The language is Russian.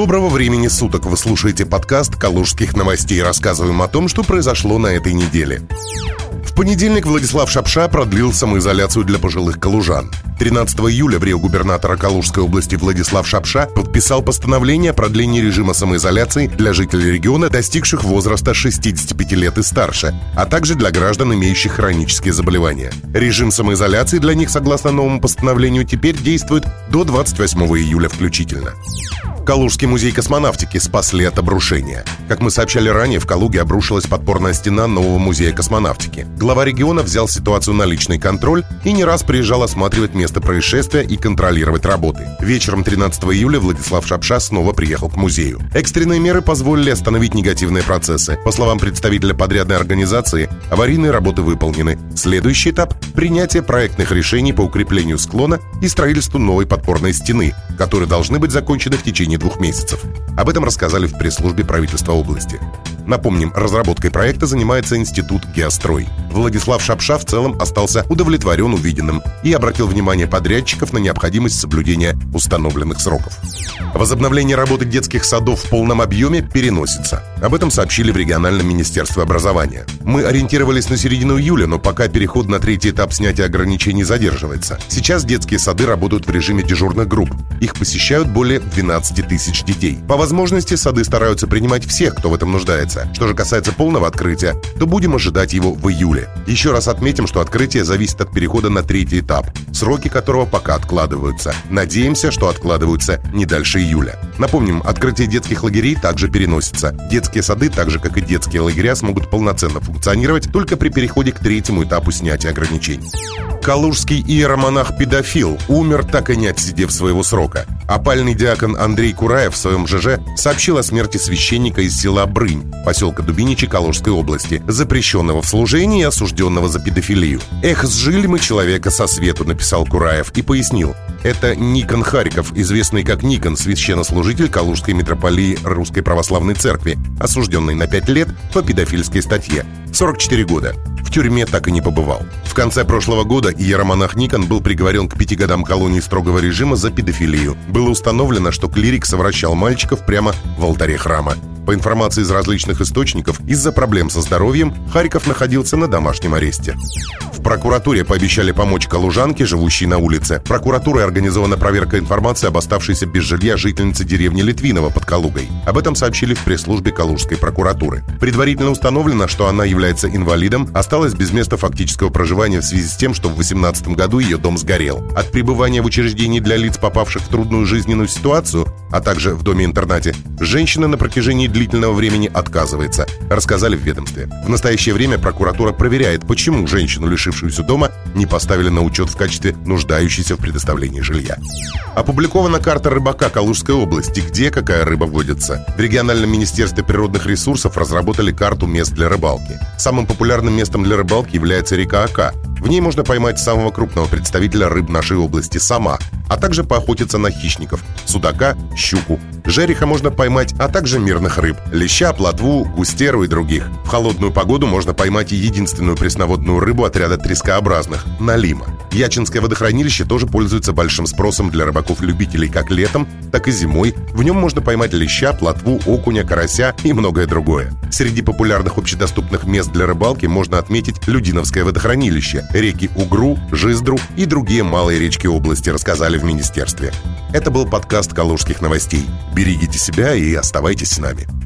Доброго времени суток! Вы слушаете подкаст «Калужских новостей». Рассказываем о том, что произошло на этой неделе. В понедельник Владислав Шапша продлил самоизоляцию для пожилых калужан. 13 июля в губернатора Калужской области Владислав Шапша подписал постановление о продлении режима самоизоляции для жителей региона, достигших возраста 65 лет и старше, а также для граждан, имеющих хронические заболевания. Режим самоизоляции для них, согласно новому постановлению, теперь действует до 28 июля включительно. Калужский музей космонавтики спасли от обрушения. Как мы сообщали ранее, в Калуге обрушилась подпорная стена нового музея космонавтики. Глава региона взял ситуацию на личный контроль и не раз приезжал осматривать место происшествия и контролировать работы. Вечером 13 июля Владислав Шапша снова приехал к музею. Экстренные меры позволили остановить негативные процессы. По словам представителя подрядной организации, аварийные работы выполнены. Следующий этап – принятие проектных решений по укреплению склона и строительству новой подпорной стены, которые должны быть закончены в течение двух месяцев. Об этом рассказали в пресс-службе правительства области. Напомним, разработкой проекта занимается Институт Геострой. Владислав Шапша в целом остался удовлетворен увиденным и обратил внимание подрядчиков на необходимость соблюдения установленных сроков. Возобновление работы детских садов в полном объеме переносится. Об этом сообщили в региональном министерстве образования. Мы ориентировались на середину июля, но пока переход на третий этап снятия ограничений задерживается. Сейчас детские сады работают в режиме дежурных групп. Их посещают более 12 тысяч детей. По возможности сады стараются принимать всех, кто в этом нуждается. Что же касается полного открытия, то будем ожидать его в июле. Еще раз отметим, что открытие зависит от перехода на третий этап, сроки которого пока откладываются. Надеемся, что откладываются не дальше июля. Напомним, открытие детских лагерей также переносится. Детские сады, так же как и детские лагеря, смогут полноценно функционировать только при переходе к третьему этапу снятия ограничений. Калужский иеромонах-педофил умер, так и не отсидев своего срока. Опальный диакон Андрей Кураев в своем ЖЖ сообщил о смерти священника из села Брынь, поселка Дубиничи Калужской области, запрещенного в служении и осужденного за педофилию. «Эх, сжили мы человека со свету», — написал Кураев и пояснил. Это Никон Хариков, известный как Никон, священнослужитель Калужской митрополии Русской Православной Церкви, осужденный на 5 лет по педофильской статье. 44 года. В тюрьме так и не побывал. В конце прошлого года иеромонах Никон был приговорен к пяти годам колонии строгого режима за педофилию. Было установлено, что клирик совращал мальчиков прямо в алтаре храма. По информации из различных источников, из-за проблем со здоровьем Харьков находился на домашнем аресте. В прокуратуре пообещали помочь калужанке, живущей на улице. Прокуратурой организована проверка информации об оставшейся без жилья жительнице деревни Литвинова под Калугой. Об этом сообщили в пресс-службе Калужской прокуратуры. Предварительно установлено, что она является инвалидом, осталась без места фактического проживания в связи с тем, что в 2018 году ее дом сгорел. От пребывания в учреждении для лиц, попавших в трудную жизненную ситуацию, а также в доме-интернате, женщина на протяжении длительного времени отказывается, рассказали в ведомстве. В настоящее время прокуратура проверяет, почему женщину, лишившуюся дома, не поставили на учет в качестве нуждающейся в предоставлении жилья. Опубликована карта рыбака Калужской области, где какая рыба водится. В региональном министерстве природных ресурсов разработали карту мест для рыбалки. Самым популярным местом для рыбалки является река Ака. В ней можно поймать самого крупного представителя рыб нашей области – сама, а также поохотиться на хищников – судака, щуку. Жереха можно поймать, а также мирных рыб – леща, плотву, густеру и других. В холодную погоду можно поймать и единственную пресноводную рыбу отряда трескообразных – налима. Ячинское водохранилище тоже пользуется большим спросом для рыбаков-любителей как летом, так и зимой. В нем можно поймать леща, плотву, окуня, карася и многое другое. Среди популярных общедоступных мест для рыбалки можно отметить Людиновское водохранилище, реки Угру, Жиздру и другие малые речки области, рассказали в министерстве. Это был подкаст «Калужских новостей». Берегите себя и оставайтесь с нами.